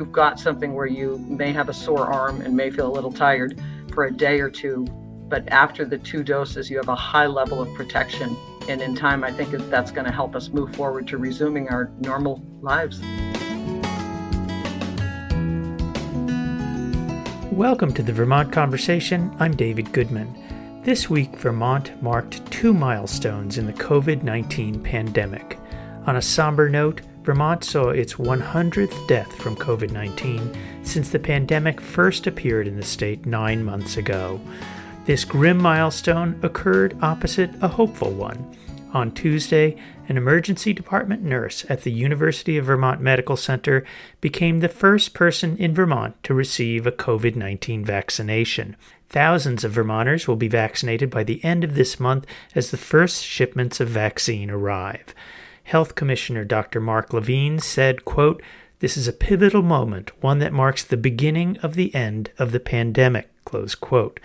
you've got something where you may have a sore arm and may feel a little tired for a day or two, but after the two doses, you have a high level of protection. And in time, I think that's going to help us move forward to resuming our normal lives. Welcome to the Vermont Conversation. I'm David Goodman. This week, Vermont marked two milestones in the COVID 19 pandemic. On a somber note, Vermont saw its 100th death from COVID 19 since the pandemic first appeared in the state nine months ago. This grim milestone occurred opposite a hopeful one. On Tuesday, an emergency department nurse at the University of Vermont Medical Center became the first person in Vermont to receive a COVID 19 vaccination. Thousands of Vermonters will be vaccinated by the end of this month as the first shipments of vaccine arrive. Health Commissioner Dr. Mark Levine said, quote, This is a pivotal moment, one that marks the beginning of the end of the pandemic, close quote.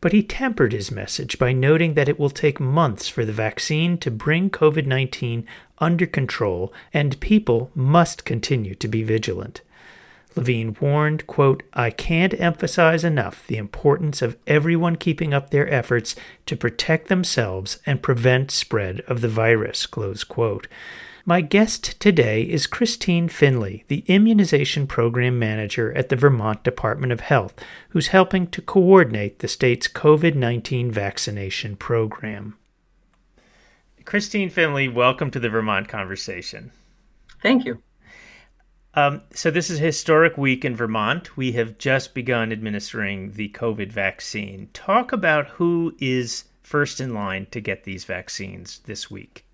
But he tempered his message by noting that it will take months for the vaccine to bring COVID 19 under control and people must continue to be vigilant. Levine warned, quote, I can't emphasize enough the importance of everyone keeping up their efforts to protect themselves and prevent spread of the virus, close quote. My guest today is Christine Finley, the Immunization Program Manager at the Vermont Department of Health, who's helping to coordinate the state's COVID 19 vaccination program. Christine Finley, welcome to the Vermont Conversation. Thank you. Um, so, this is a historic week in Vermont. We have just begun administering the COVID vaccine. Talk about who is first in line to get these vaccines this week.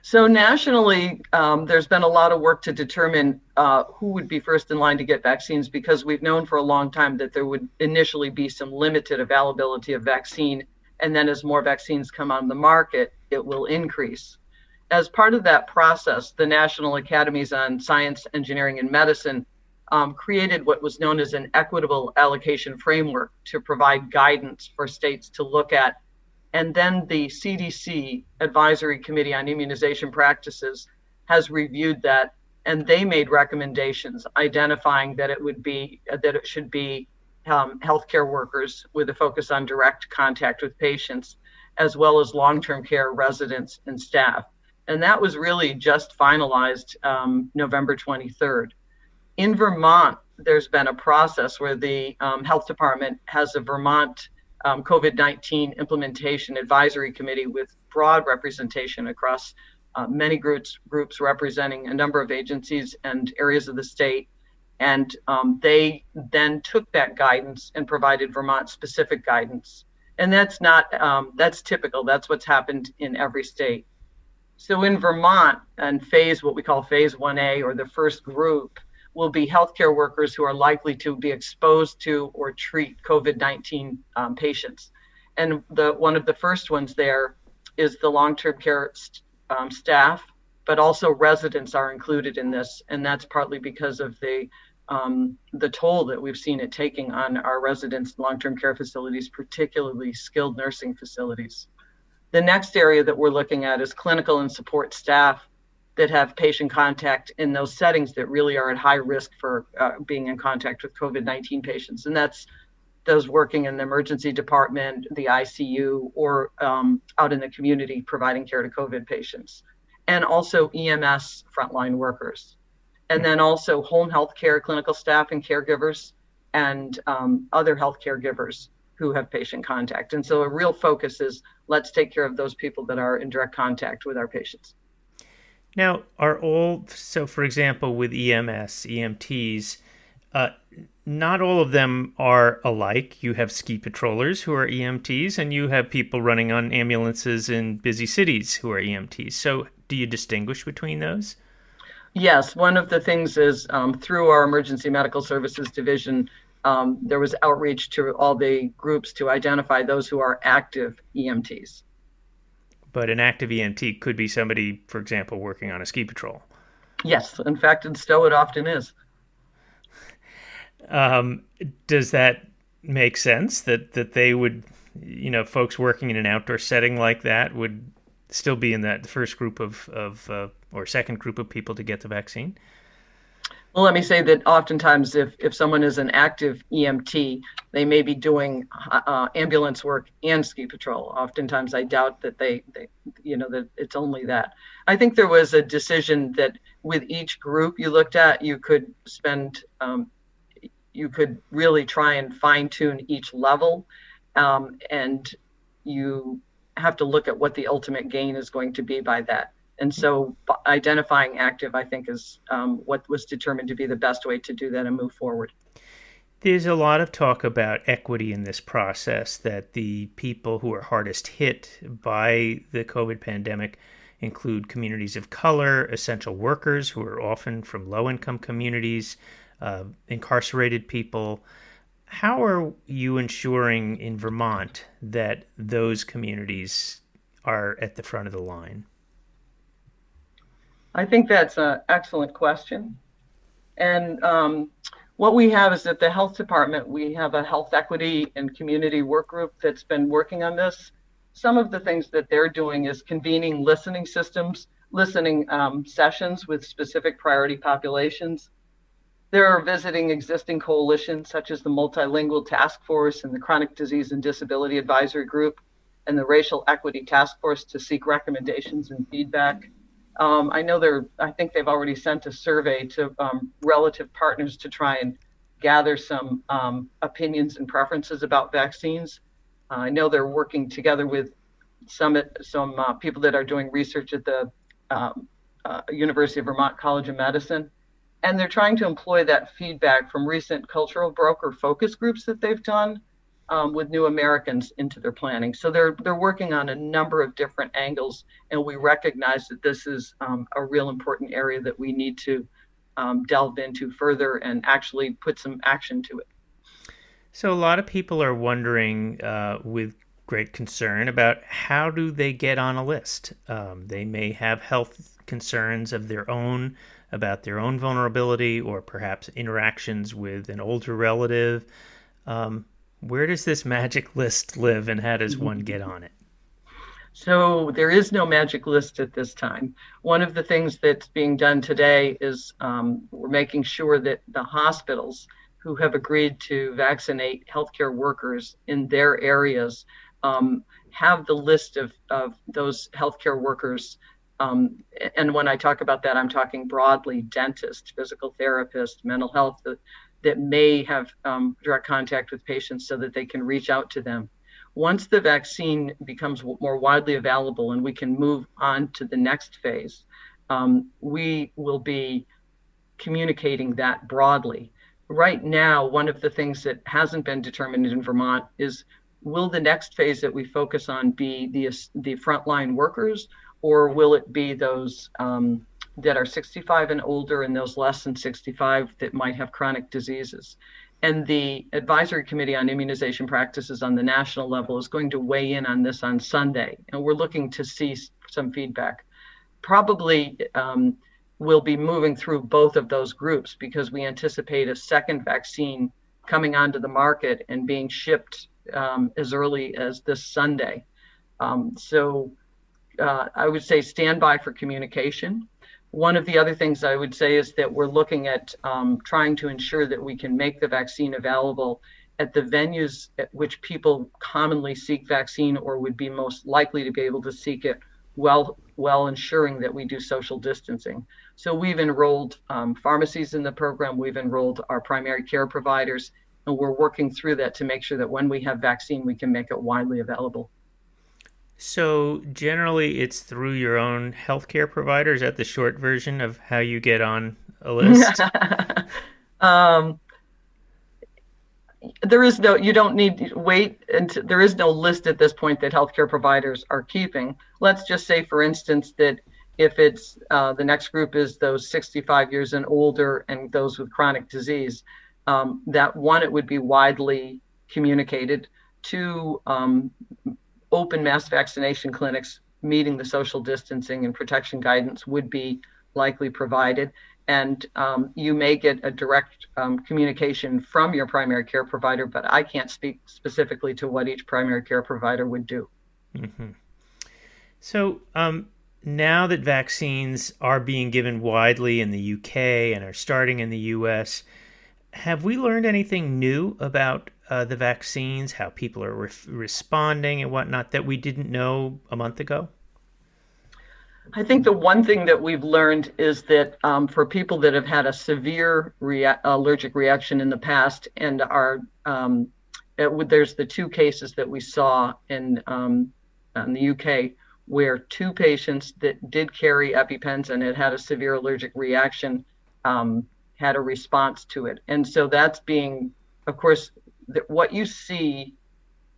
So, nationally, um, there's been a lot of work to determine uh, who would be first in line to get vaccines because we've known for a long time that there would initially be some limited availability of vaccine. And then, as more vaccines come on the market, it will increase as part of that process, the National Academies on Science, Engineering, and Medicine um, created what was known as an equitable allocation framework to provide guidance for states to look at. And then the CDC Advisory Committee on Immunization Practices has reviewed that, and they made recommendations identifying that it would be that it should be um, healthcare workers with a focus on direct contact with patients, as well as long-term care residents and staff and that was really just finalized um, November 23rd. In Vermont, there's been a process where the um, health department has a Vermont um, COVID 19 implementation advisory committee with broad representation across uh, many groups, groups representing a number of agencies and areas of the state. And um, they then took that guidance and provided Vermont specific guidance. And that's not, um, that's typical. That's what's happened in every state. So in Vermont, and phase, what we call phase 1A or the first group, will be healthcare workers who are likely to be exposed to or treat COVID 19 um, patients. And the one of the first ones there is the long term care st- um, staff, but also residents are included in this. And that's partly because of the um, the toll that we've seen it taking on our residents, long term care facilities, particularly skilled nursing facilities. The next area that we're looking at is clinical and support staff that have patient contact in those settings that really are at high risk for uh, being in contact with COVID 19 patients. And that's those working in the emergency department, the ICU, or um, out in the community providing care to COVID patients. And also EMS frontline workers. And then also home health care clinical staff and caregivers and um, other health caregivers who have patient contact. And so a real focus is let's take care of those people that are in direct contact with our patients. Now, are all, so for example, with EMS, EMTs, uh, not all of them are alike. You have ski patrollers who are EMTs, and you have people running on ambulances in busy cities who are EMTs. So, do you distinguish between those? Yes, one of the things is um, through our emergency medical services division, um, there was outreach to all the groups to identify those who are active EMTs. But an active EMT could be somebody, for example, working on a ski patrol. Yes, in fact, in Stowe it often is. Um, does that make sense that that they would, you know, folks working in an outdoor setting like that would still be in that first group of of uh, or second group of people to get the vaccine? Well, let me say that oftentimes, if, if someone is an active EMT, they may be doing uh, ambulance work and ski patrol. Oftentimes, I doubt that they, they, you know, that it's only that. I think there was a decision that with each group you looked at, you could spend, um, you could really try and fine tune each level, um, and you have to look at what the ultimate gain is going to be by that. And so identifying active, I think, is um, what was determined to be the best way to do that and move forward. There's a lot of talk about equity in this process, that the people who are hardest hit by the COVID pandemic include communities of color, essential workers who are often from low income communities, uh, incarcerated people. How are you ensuring in Vermont that those communities are at the front of the line? I think that's an excellent question. And um, what we have is at the health department, we have a health equity and community work group that's been working on this. Some of the things that they're doing is convening listening systems, listening um, sessions with specific priority populations. They're visiting existing coalitions such as the Multilingual Task Force and the Chronic Disease and Disability Advisory Group and the Racial Equity Task Force to seek recommendations and feedback. Um, I know they're, I think they've already sent a survey to um, relative partners to try and gather some um, opinions and preferences about vaccines. Uh, I know they're working together with some, some uh, people that are doing research at the um, uh, University of Vermont College of Medicine. And they're trying to employ that feedback from recent cultural broker focus groups that they've done um, with new Americans into their planning. So they're they're working on a number of different angles, and we recognize that this is um, a real important area that we need to um, delve into further and actually put some action to it. So a lot of people are wondering uh, with great concern about how do they get on a list. Um, they may have health concerns of their own about their own vulnerability or perhaps interactions with an older relative. Where does this magic list live and how does one get on it? So there is no magic list at this time. One of the things that's being done today is um, we're making sure that the hospitals who have agreed to vaccinate healthcare workers in their areas um, have the list of, of those healthcare workers. Um, and when I talk about that, I'm talking broadly dentist, physical therapist, mental health, that may have um, direct contact with patients so that they can reach out to them. Once the vaccine becomes more widely available and we can move on to the next phase, um, we will be communicating that broadly. Right now, one of the things that hasn't been determined in Vermont is will the next phase that we focus on be the, the frontline workers or will it be those um, that are 65 and older and those less than 65 that might have chronic diseases. And the advisory committee on immunization practices on the national level is going to weigh in on this on Sunday. And we're looking to see some feedback. Probably um, we'll be moving through both of those groups because we anticipate a second vaccine coming onto the market and being shipped um, as early as this Sunday. Um, so uh, I would say stand by for communication. One of the other things I would say is that we're looking at um, trying to ensure that we can make the vaccine available at the venues at which people commonly seek vaccine or would be most likely to be able to seek it while while ensuring that we do social distancing. So we've enrolled um, pharmacies in the program, we've enrolled our primary care providers, and we're working through that to make sure that when we have vaccine, we can make it widely available. So generally, it's through your own healthcare provider. Is that the short version of how you get on a list? um, there is no. You don't need to wait, and there is no list at this point that healthcare providers are keeping. Let's just say, for instance, that if it's uh, the next group is those 65 years and older and those with chronic disease, um, that one it would be widely communicated. Two, um, open mass vaccination clinics meeting the social distancing and protection guidance would be likely provided. And um, you may get a direct um, communication from your primary care provider, but I can't speak specifically to what each primary care provider would do. Mm-hmm. So, um, now that vaccines are being given widely in the UK and are starting in the US, have we learned anything new about uh, the vaccines, how people are re- responding and whatnot that we didn't know a month ago? I think the one thing that we've learned is that um, for people that have had a severe rea- allergic reaction in the past and are, um, it, there's the two cases that we saw in, um, in the UK where two patients that did carry EpiPens and had had a severe allergic reaction um, had a response to it. And so that's being, of course, what you see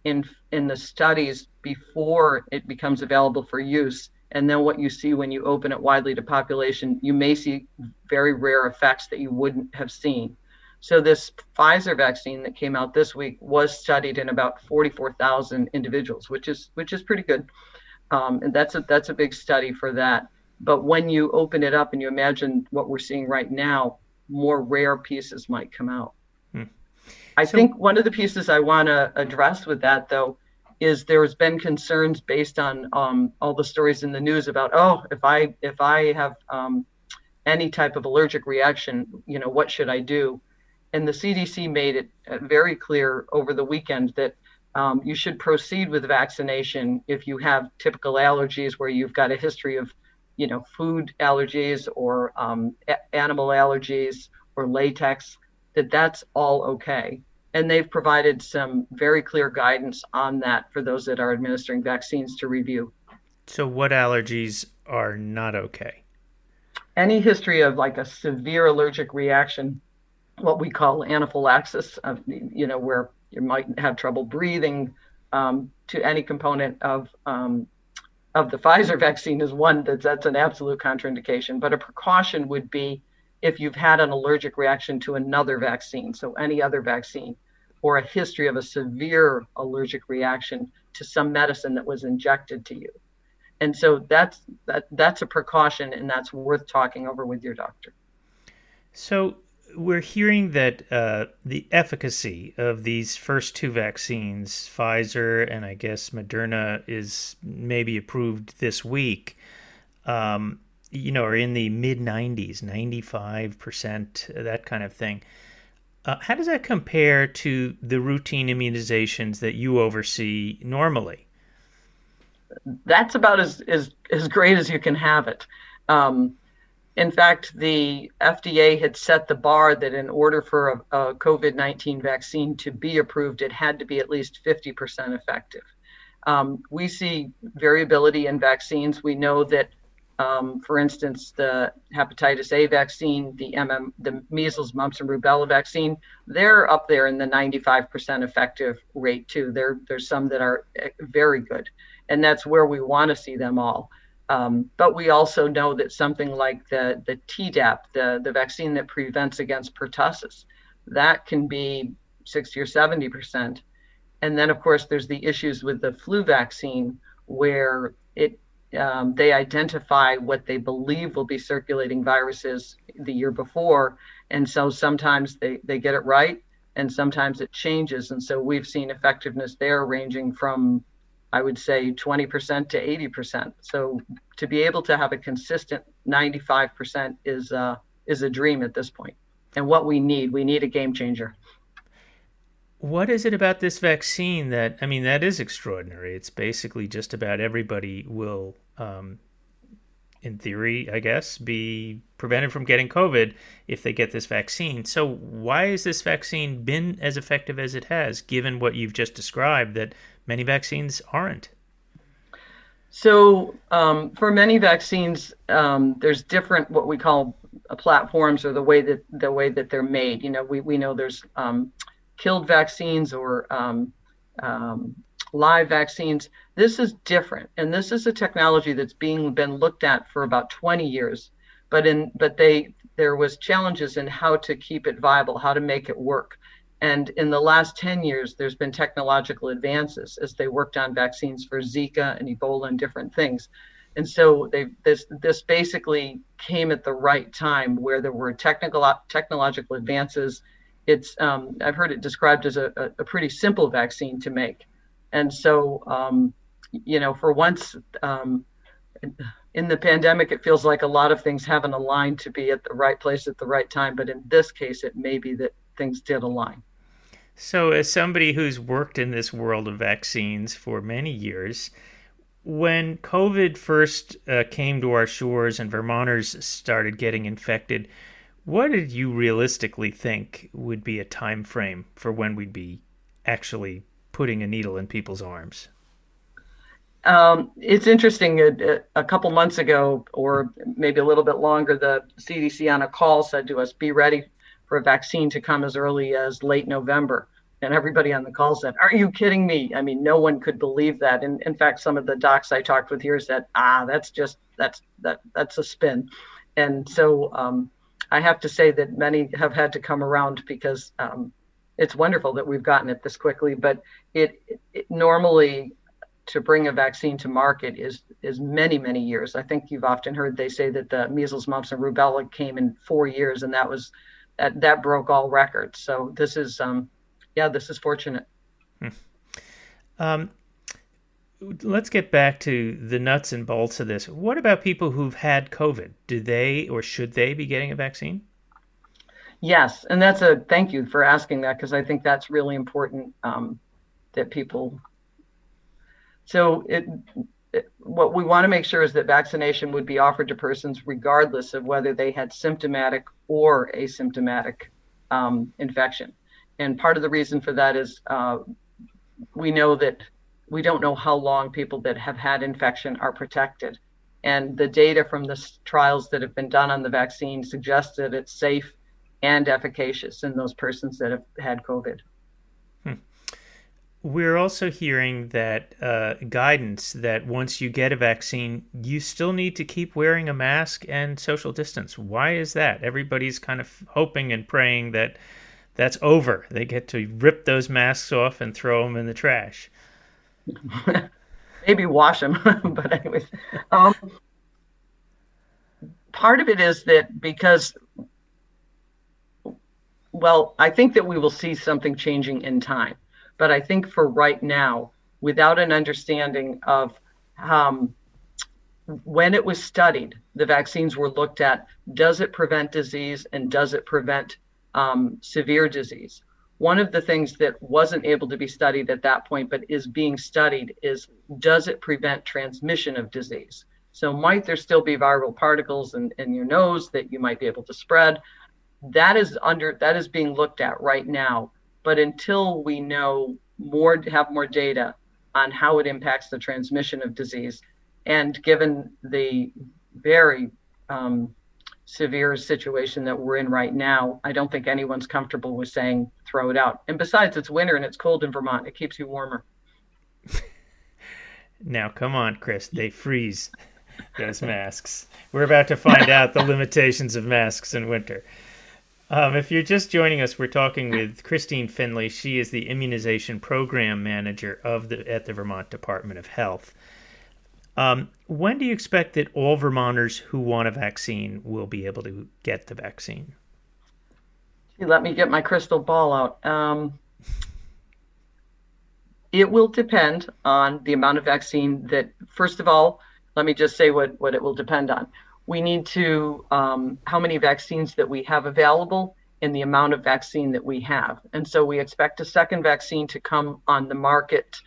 in in the studies before it becomes available for use and then what you see when you open it widely to population you may see very rare effects that you wouldn't have seen. So this pfizer vaccine that came out this week was studied in about 44000 individuals which is which is pretty good. Um, and that's a that's a big study for that. But when you open it up and you imagine what we're seeing right now more rare pieces might come out I so, think one of the pieces I want to address with that, though, is there's been concerns based on um, all the stories in the news about, oh, if I if I have um, any type of allergic reaction, you know, what should I do? And the CDC made it uh, very clear over the weekend that um, you should proceed with vaccination if you have typical allergies where you've got a history of, you know, food allergies or um, a- animal allergies or latex that that's all okay. And they've provided some very clear guidance on that for those that are administering vaccines to review. So, what allergies are not okay? Any history of like a severe allergic reaction, what we call anaphylaxis, of, you know, where you might have trouble breathing um, to any component of um, of the Pfizer vaccine is one that's that's an absolute contraindication. But a precaution would be if you've had an allergic reaction to another vaccine, so any other vaccine, or a history of a severe allergic reaction to some medicine that was injected to you. And so that's that that's a precaution and that's worth talking over with your doctor. So we're hearing that uh, the efficacy of these first two vaccines, Pfizer and I guess Moderna, is maybe approved this week. Um, you know, are in the mid 90s, 95%, that kind of thing. Uh, how does that compare to the routine immunizations that you oversee normally? That's about as, as, as great as you can have it. Um, in fact, the FDA had set the bar that in order for a, a COVID 19 vaccine to be approved, it had to be at least 50% effective. Um, we see variability in vaccines. We know that um, for instance, the hepatitis A vaccine, the MM, the measles, mumps, and rubella vaccine, they're up there in the 95% effective rate too. There, there's some that are eh, very good, and that's where we want to see them all. Um, but we also know that something like the the Tdap, the the vaccine that prevents against pertussis, that can be 60 or 70 percent. And then, of course, there's the issues with the flu vaccine where it um, they identify what they believe will be circulating viruses the year before. And so sometimes they, they get it right and sometimes it changes. And so we've seen effectiveness there ranging from, I would say, 20% to 80%. So to be able to have a consistent 95% is, uh, is a dream at this point. And what we need, we need a game changer. What is it about this vaccine that I mean that is extraordinary? It's basically just about everybody will, um, in theory, I guess, be prevented from getting COVID if they get this vaccine. So why has this vaccine been as effective as it has, given what you've just described that many vaccines aren't? So um, for many vaccines, um, there's different what we call uh, platforms or the way that the way that they're made. You know, we we know there's um, killed vaccines or um, um, live vaccines. This is different, and this is a technology that's being been looked at for about 20 years. But in but they there was challenges in how to keep it viable, how to make it work. And in the last 10 years, there's been technological advances as they worked on vaccines for Zika and Ebola and different things. And so they this this basically came at the right time where there were technical technological advances it's um, I've heard it described as a, a, pretty simple vaccine to make, and so um, you know for once um, in the pandemic, it feels like a lot of things haven't aligned to be at the right place at the right time. But in this case, it may be that things did align. So, as somebody who's worked in this world of vaccines for many years, when COVID first uh, came to our shores and Vermonters started getting infected, what did you realistically think would be a time frame for when we'd be actually putting a needle in people's arms? Um, it's interesting. A, a, couple months ago, or maybe a little bit longer, the CDC on a call said to us, "Be ready for a vaccine to come as early as late November." And everybody on the call said, "Are you kidding me?" I mean, no one could believe that. And in fact, some of the docs I talked with here said, "Ah, that's just that's that that's a spin." And so um, I have to say that many have had to come around because um, it's wonderful that we've gotten it this quickly. But it, it normally to bring a vaccine to market is is many many years. I think you've often heard they say that the measles, mumps, and rubella came in four years, and that was that that broke all records. So this is um, yeah, this is fortunate. Hmm. Um, let's get back to the nuts and bolts of this. What about people who've had COVID? Do they or should they be getting a vaccine? Yes, and that's a thank you for asking that because I think that's really important um, that people so it, it, what we want to make sure is that vaccination would be offered to persons regardless of whether they had symptomatic or asymptomatic um, infection. And part of the reason for that is uh, we know that we don't know how long people that have had infection are protected. And the data from the trials that have been done on the vaccine suggests that it's safe and efficacious in those persons that have had COVID. We're also hearing that uh, guidance that once you get a vaccine, you still need to keep wearing a mask and social distance. Why is that? Everybody's kind of hoping and praying that that's over. They get to rip those masks off and throw them in the trash. Maybe wash them, but anyways, um, part of it is that because, well, I think that we will see something changing in time but I think for right now, without an understanding of um, when it was studied, the vaccines were looked at does it prevent disease and does it prevent um, severe disease? One of the things that wasn't able to be studied at that point, but is being studied, is does it prevent transmission of disease? So, might there still be viral particles in, in your nose that you might be able to spread? That is under that is being looked at right now but until we know more, have more data on how it impacts the transmission of disease, and given the very um, severe situation that we're in right now, I don't think anyone's comfortable with saying throw it out. And besides, it's winter and it's cold in Vermont. It keeps you warmer. now, come on, Chris. They freeze those masks. We're about to find out the limitations of masks in winter. Um, if you're just joining us, we're talking with Christine Finley. She is the immunization program manager of the at the Vermont Department of Health. Um, when do you expect that all Vermonters who want a vaccine will be able to get the vaccine? Let me get my crystal ball out. Um, it will depend on the amount of vaccine that, first of all, let me just say what, what it will depend on we need to um, how many vaccines that we have available and the amount of vaccine that we have. And so we expect a second vaccine to come on the market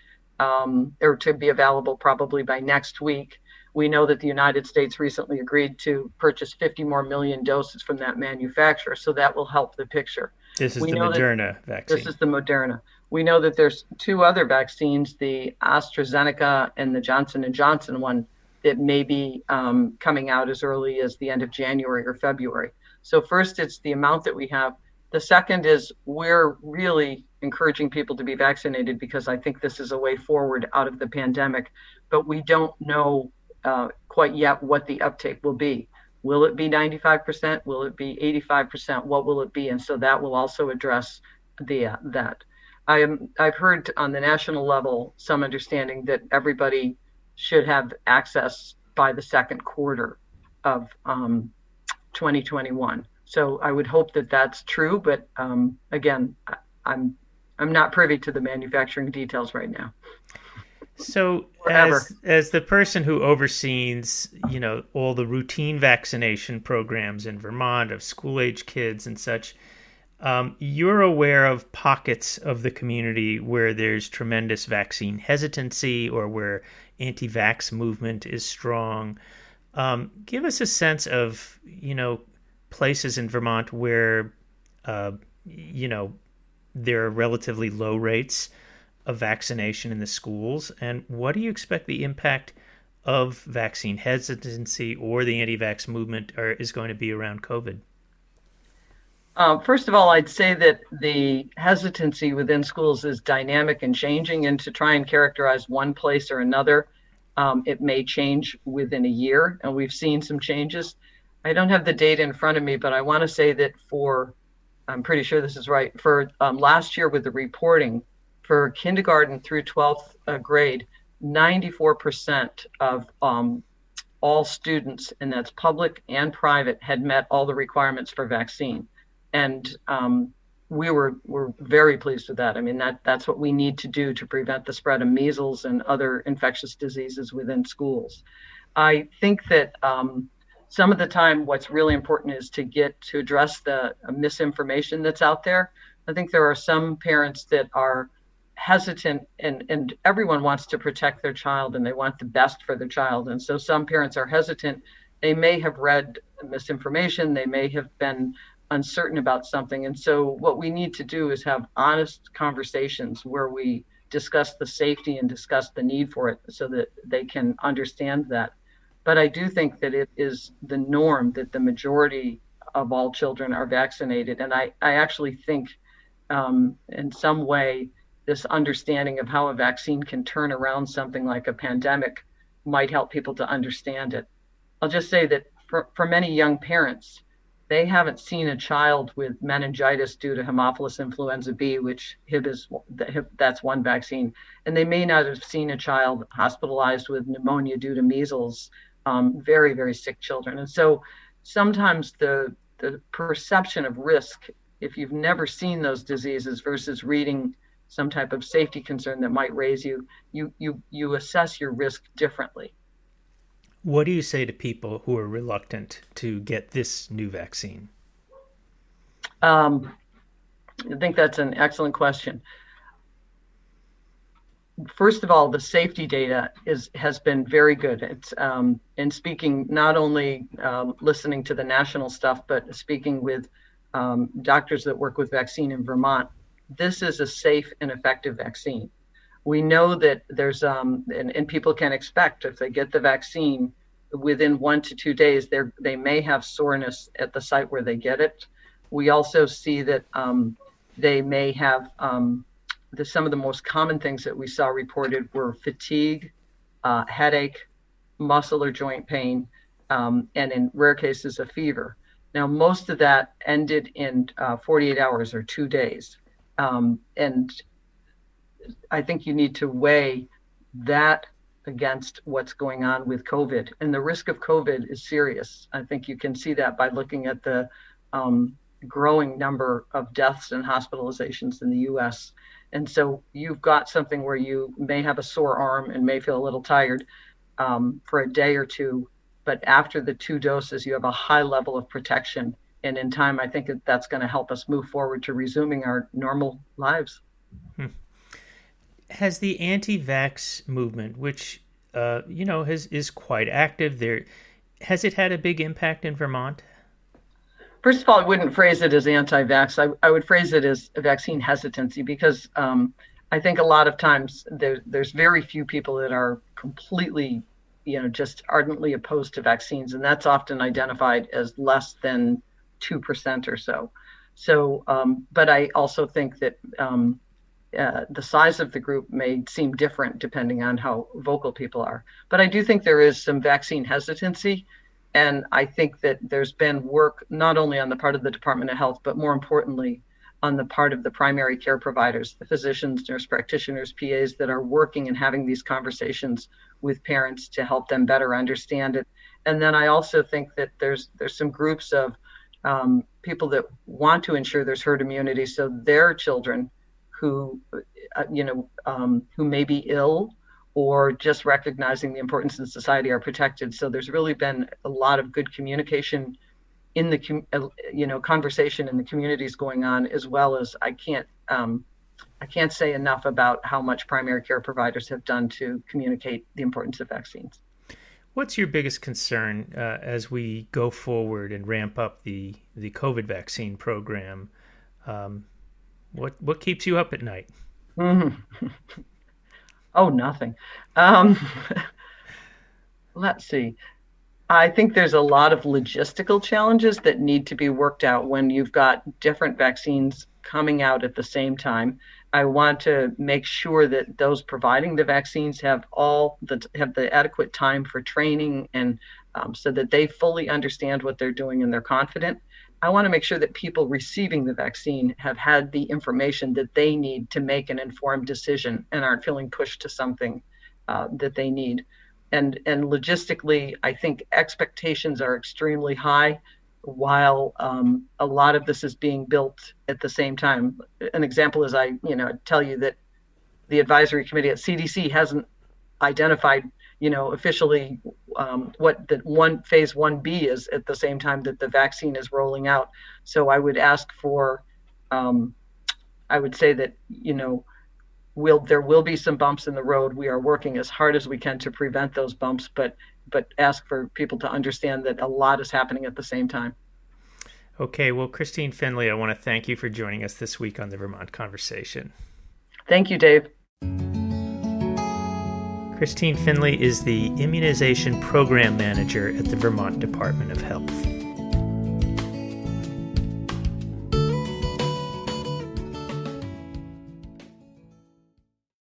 um, or to be available probably by next week. We know that the United States recently agreed to purchase 50 more million doses from that manufacturer, so that will help the picture. This is we the Moderna vaccine. This is the Moderna. We know that there's two other vaccines, the AstraZeneca and the Johnson and Johnson one, that may be um, coming out as early as the end of January or February. So, first, it's the amount that we have. The second is we're really encouraging people to be vaccinated because I think this is a way forward out of the pandemic, but we don't know uh, quite yet what the uptake will be. Will it be 95%? Will it be 85%? What will it be? And so that will also address the uh, that. I am I've heard on the national level some understanding that everybody should have access by the second quarter of um, 2021. So I would hope that that's true, but um, again, I, I'm I'm not privy to the manufacturing details right now. So, as as the person who oversees, you know, all the routine vaccination programs in Vermont of school age kids and such, um, you're aware of pockets of the community where there's tremendous vaccine hesitancy or where anti-vax movement is strong. Um, give us a sense of, you know, places in Vermont where, uh, you know, there are relatively low rates of vaccination in the schools, and what do you expect the impact of vaccine hesitancy or the anti-vax movement are, is going to be around COVID? Um, first of all, I'd say that the hesitancy within schools is dynamic and changing, and to try and characterize one place or another, um, it may change within a year, and we've seen some changes. I don't have the data in front of me, but I want to say that for, I'm pretty sure this is right, for um, last year with the reporting, for kindergarten through 12th uh, grade, 94% of um, all students, and that's public and private, had met all the requirements for vaccine. And um, we were were very pleased with that. I mean, that that's what we need to do to prevent the spread of measles and other infectious diseases within schools. I think that um, some of the time, what's really important is to get to address the uh, misinformation that's out there. I think there are some parents that are hesitant and and everyone wants to protect their child and they want the best for their child. And so some parents are hesitant. They may have read misinformation. They may have been uncertain about something. And so what we need to do is have honest conversations where we discuss the safety and discuss the need for it so that they can understand that but i do think that it is the norm that the majority of all children are vaccinated and i i actually think um, in some way this understanding of how a vaccine can turn around something like a pandemic might help people to understand it. I'll just say that for, for many young parents, they haven't seen a child with meningitis due to Haemophilus influenza B, which HIB is that's one vaccine, and they may not have seen a child hospitalized with pneumonia due to measles. Um, very very sick children, and so sometimes the the perception of risk, if you've never seen those diseases versus reading some type of safety concern that might raise you, you you you assess your risk differently. What do you say to people who are reluctant to get this new vaccine? Um, I think that's an excellent question. First of all, the safety data is has been very good. It's um, in speaking not only um, listening to the national stuff, but speaking with um, doctors that work with vaccine in Vermont this is a safe and effective vaccine. We know that there's, um, and, and people can expect if they get the vaccine within one to two days, they they may have soreness at the site where they get it. We also see that um, they may have um, the, some of the most common things that we saw reported were fatigue, uh, headache, muscle or joint pain, um, and in rare cases, a fever. Now, most of that ended in uh, 48 hours or two days. Um, and I think you need to weigh that against what's going on with COVID. And the risk of COVID is serious. I think you can see that by looking at the um, growing number of deaths and hospitalizations in the US. And so you've got something where you may have a sore arm and may feel a little tired um, for a day or two. But after the two doses, you have a high level of protection and in time, I think that that's going to help us move forward to resuming our normal lives. Hmm. Has the anti-vax movement, which uh, you know has is quite active there, has it had a big impact in Vermont? First of all, I wouldn't phrase it as anti-vax. I, I would phrase it as vaccine hesitancy because um, I think a lot of times there, there's very few people that are completely, you know, just ardently opposed to vaccines, and that's often identified as less than 2% or so. So, um, but I also think that um, uh, the size of the group may seem different depending on how vocal people are. But I do think there is some vaccine hesitancy. And I think that there's been work not only on the part of the Department of Health, but more importantly, on the part of the primary care providers, the physicians, nurse practitioners, PAs that are working and having these conversations with parents to help them better understand it. And then I also think that there's there's some groups of um, people that want to ensure there's herd immunity so their children who uh, you know um, who may be ill or just recognizing the importance in society are protected. So there's really been a lot of good communication in the uh, you know conversation in the communities going on, as well as I can't um, I can't say enough about how much primary care providers have done to communicate the importance of vaccines. What's your biggest concern uh, as we go forward and ramp up the the COVID vaccine program? Um, what what keeps you up at night? Mm-hmm. oh, nothing. Um, let's see. I think there's a lot of logistical challenges that need to be worked out when you've got different vaccines coming out at the same time. I want to make sure that those providing the vaccines have all the have the adequate time for training and um, so that they fully understand what they're doing and they're confident. I want to make sure that people receiving the vaccine have had the information that they need to make an informed decision and aren't feeling pushed to something uh, that they need. And and logistically, I think expectations are extremely high while um, a lot of this is being built at the same time. An example is I, you know, tell you that the advisory committee at CDC hasn't identified, you know, officially um, what that one phase one B is at the same time that the vaccine is rolling out. So I would ask for, um, I would say that you know, will there will be some bumps in the road. We are working as hard as we can to prevent those bumps, but but ask for people to understand that a lot is happening at the same time. Okay, well, Christine Finley, I want to thank you for joining us this week on the Vermont Conversation. Thank you, Dave. Christine Finley is the Immunization Program Manager at the Vermont Department of Health.